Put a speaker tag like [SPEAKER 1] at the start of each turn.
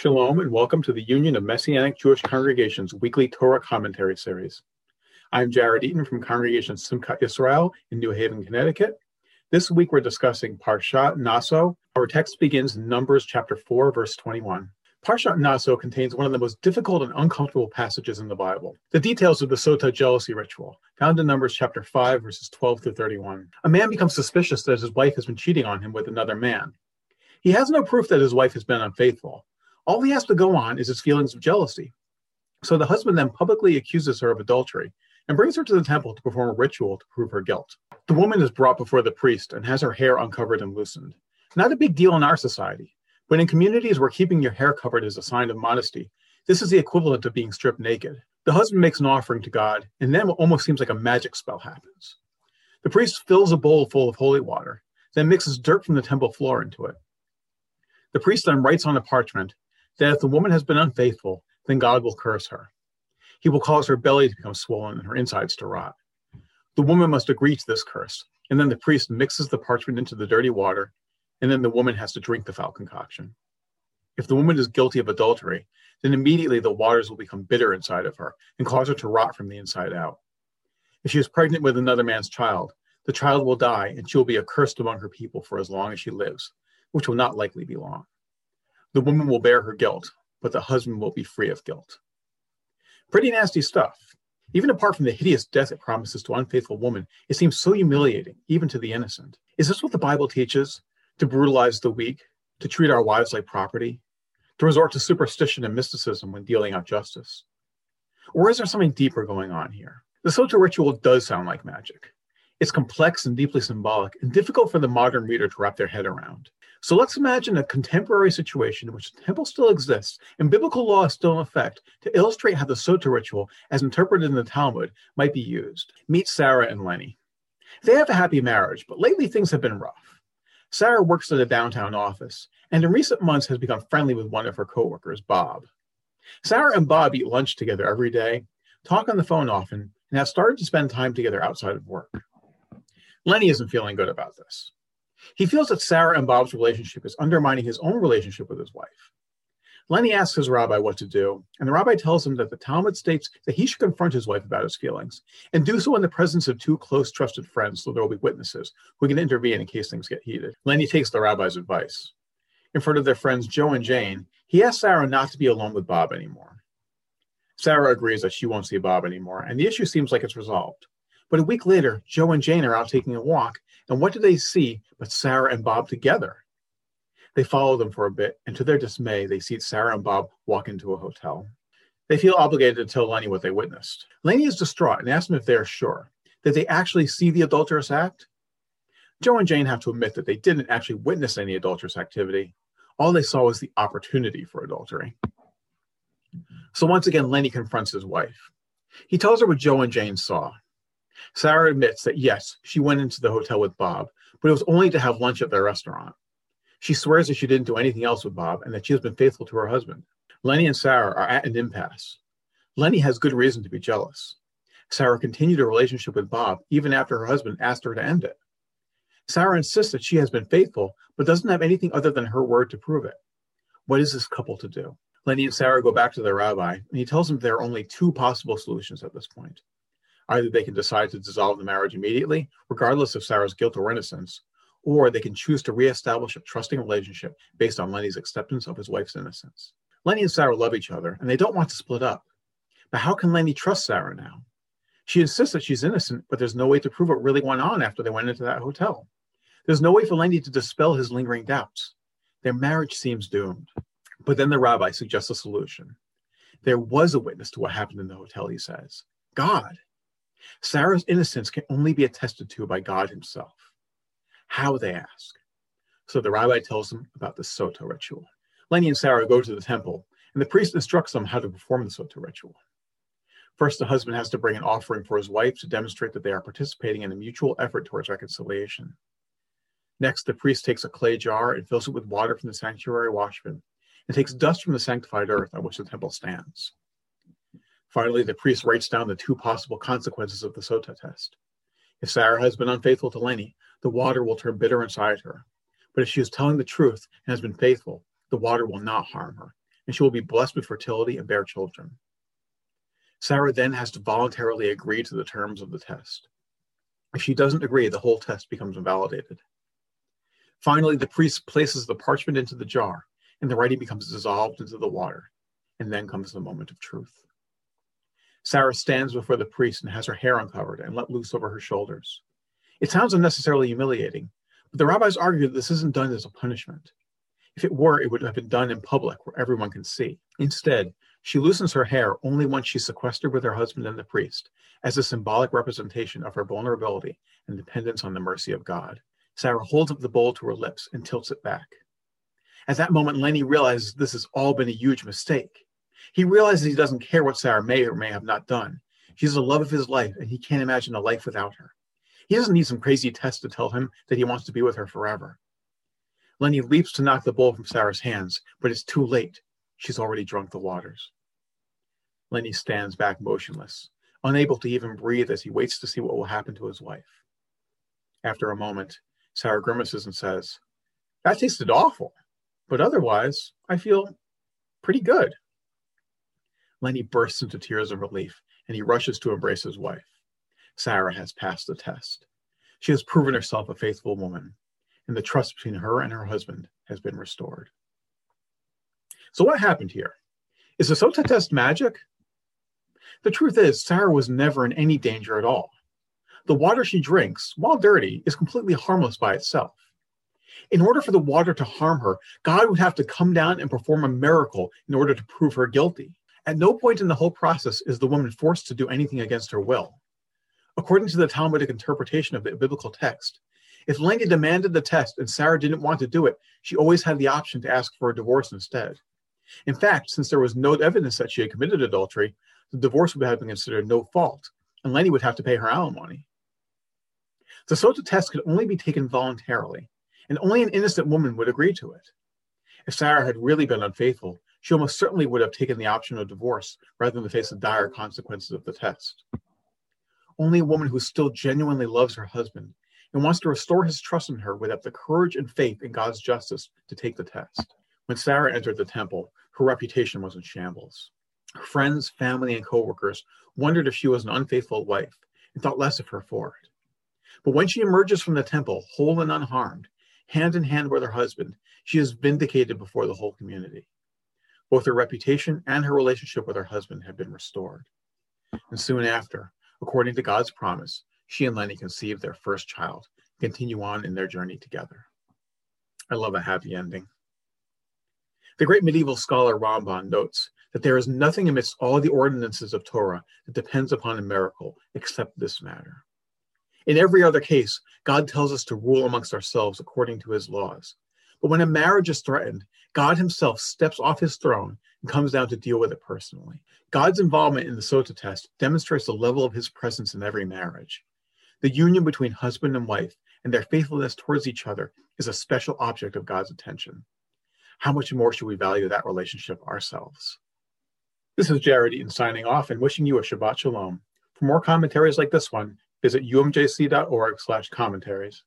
[SPEAKER 1] Shalom and welcome to the Union of Messianic Jewish Congregations weekly Torah commentary series. I'm Jared Eaton from Congregation Simchat Israel in New Haven, Connecticut. This week we're discussing Parshat Naso. Our text begins in Numbers chapter 4, verse 21. Parshat Naso contains one of the most difficult and uncomfortable passages in the Bible. The details of the Sota jealousy ritual, found in Numbers chapter 5, verses 12 through 31. A man becomes suspicious that his wife has been cheating on him with another man. He has no proof that his wife has been unfaithful, all he has to go on is his feelings of jealousy. So the husband then publicly accuses her of adultery and brings her to the temple to perform a ritual to prove her guilt. The woman is brought before the priest and has her hair uncovered and loosened. Not a big deal in our society, but in communities where keeping your hair covered is a sign of modesty, this is the equivalent of being stripped naked. The husband makes an offering to God, and then what almost seems like a magic spell happens. The priest fills a bowl full of holy water, then mixes dirt from the temple floor into it. The priest then writes on a parchment that if the woman has been unfaithful, then God will curse her. He will cause her belly to become swollen and her insides to rot. The woman must agree to this curse, and then the priest mixes the parchment into the dirty water, and then the woman has to drink the foul concoction. If the woman is guilty of adultery, then immediately the waters will become bitter inside of her and cause her to rot from the inside out. If she is pregnant with another man's child, the child will die and she will be accursed among her people for as long as she lives, which will not likely be long. The woman will bear her guilt, but the husband will be free of guilt. Pretty nasty stuff. Even apart from the hideous death it promises to unfaithful woman, it seems so humiliating, even to the innocent. Is this what the Bible teaches? To brutalize the weak, to treat our wives like property, to resort to superstition and mysticism when dealing out justice? Or is there something deeper going on here? The Sotah ritual does sound like magic. It's complex and deeply symbolic and difficult for the modern reader to wrap their head around. So let's imagine a contemporary situation in which the temple still exists and biblical law is still in effect to illustrate how the Sotah ritual, as interpreted in the Talmud, might be used. Meet Sarah and Lenny. They have a happy marriage, but lately things have been rough. Sarah works at a downtown office and in recent months has become friendly with one of her coworkers, Bob. Sarah and Bob eat lunch together every day, talk on the phone often, and have started to spend time together outside of work. Lenny isn't feeling good about this. He feels that Sarah and Bob's relationship is undermining his own relationship with his wife. Lenny asks his rabbi what to do, and the rabbi tells him that the Talmud states that he should confront his wife about his feelings and do so in the presence of two close, trusted friends so there will be witnesses who can intervene in case things get heated. Lenny takes the rabbi's advice. In front of their friends Joe and Jane, he asks Sarah not to be alone with Bob anymore. Sarah agrees that she won't see Bob anymore, and the issue seems like it's resolved. But a week later, Joe and Jane are out taking a walk, and what do they see but Sarah and Bob together? They follow them for a bit, and to their dismay, they see Sarah and Bob walk into a hotel. They feel obligated to tell Lenny what they witnessed. Lenny is distraught and asks them if they are sure that they actually see the adulterous act. Joe and Jane have to admit that they didn't actually witness any adulterous activity. All they saw was the opportunity for adultery. So once again, Lenny confronts his wife. He tells her what Joe and Jane saw. Sarah admits that yes, she went into the hotel with Bob, but it was only to have lunch at their restaurant. She swears that she didn't do anything else with Bob and that she has been faithful to her husband. Lenny and Sarah are at an impasse. Lenny has good reason to be jealous. Sarah continued a relationship with Bob even after her husband asked her to end it. Sarah insists that she has been faithful, but doesn't have anything other than her word to prove it. What is this couple to do? Lenny and Sarah go back to their rabbi, and he tells them there are only two possible solutions at this point. Either they can decide to dissolve the marriage immediately, regardless of Sarah's guilt or innocence, or they can choose to reestablish a trusting relationship based on Lenny's acceptance of his wife's innocence. Lenny and Sarah love each other, and they don't want to split up. But how can Lenny trust Sarah now? She insists that she's innocent, but there's no way to prove what really went on after they went into that hotel. There's no way for Lenny to dispel his lingering doubts. Their marriage seems doomed. But then the rabbi suggests a solution. There was a witness to what happened in the hotel, he says God. Sarah's innocence can only be attested to by God himself. How, they ask. So the rabbi tells them about the Sotah ritual. Lenny and Sarah go to the temple, and the priest instructs them how to perform the Sotah ritual. First, the husband has to bring an offering for his wife to demonstrate that they are participating in a mutual effort towards reconciliation. Next, the priest takes a clay jar and fills it with water from the sanctuary washbin and takes dust from the sanctified earth on which the temple stands. Finally, the priest writes down the two possible consequences of the sota test. If Sarah has been unfaithful to Lenny, the water will turn bitter inside her. But if she is telling the truth and has been faithful, the water will not harm her, and she will be blessed with fertility and bear children. Sarah then has to voluntarily agree to the terms of the test. If she doesn't agree, the whole test becomes invalidated. Finally, the priest places the parchment into the jar, and the writing becomes dissolved into the water. And then comes the moment of truth. Sarah stands before the priest and has her hair uncovered and let loose over her shoulders. It sounds unnecessarily humiliating, but the rabbis argue that this isn't done as a punishment. If it were, it would have been done in public where everyone can see. Instead, she loosens her hair only once she's sequestered with her husband and the priest, as a symbolic representation of her vulnerability and dependence on the mercy of God. Sarah holds up the bowl to her lips and tilts it back. At that moment, Lenny realizes this has all been a huge mistake. He realizes he doesn't care what Sarah may or may have not done. She's the love of his life, and he can't imagine a life without her. He doesn't need some crazy test to tell him that he wants to be with her forever. Lenny leaps to knock the bowl from Sarah's hands, but it's too late. She's already drunk the waters. Lenny stands back motionless, unable to even breathe as he waits to see what will happen to his wife. After a moment, Sarah grimaces and says, That tasted awful, but otherwise, I feel pretty good. Lenny bursts into tears of relief and he rushes to embrace his wife. Sarah has passed the test. She has proven herself a faithful woman, and the trust between her and her husband has been restored. So, what happened here? Is the Sota test magic? The truth is, Sarah was never in any danger at all the water she drinks, while dirty, is completely harmless by itself. In order for the water to harm her, God would have to come down and perform a miracle in order to prove her guilty. At no point in the whole process is the woman forced to do anything against her will. According to the Talmudic interpretation of the biblical text, if Lenny demanded the test and Sarah didn't want to do it, she always had the option to ask for a divorce instead. In fact, since there was no evidence that she had committed adultery, the divorce would have been considered no fault, and Lenny would have to pay her alimony. The Sota test could only be taken voluntarily, and only an innocent woman would agree to it. If Sarah had really been unfaithful, she almost certainly would have taken the option of divorce rather than face the dire consequences of the test. Only a woman who still genuinely loves her husband and wants to restore his trust in her would have the courage and faith in God's justice to take the test. When Sarah entered the temple, her reputation was in shambles. Her friends, family, and coworkers wondered if she was an unfaithful wife and thought less of her for it. But when she emerges from the temple, whole and unharmed, hand in hand with her husband, she is vindicated before the whole community. Both her reputation and her relationship with her husband have been restored. And soon after, according to God's promise, she and Lenny conceive their first child, continue on in their journey together. I love a happy ending. The great medieval scholar Ramban notes that there is nothing amidst all the ordinances of Torah that depends upon a miracle except this matter. In every other case, God tells us to rule amongst ourselves according to his laws. But when a marriage is threatened, God himself steps off his throne and comes down to deal with it personally. God's involvement in the Sota test demonstrates the level of his presence in every marriage. The union between husband and wife and their faithfulness towards each other is a special object of God's attention. How much more should we value that relationship ourselves? This is Jared Eaton signing off and wishing you a Shabbat Shalom. For more commentaries like this one, Visit umjc.org slash commentaries.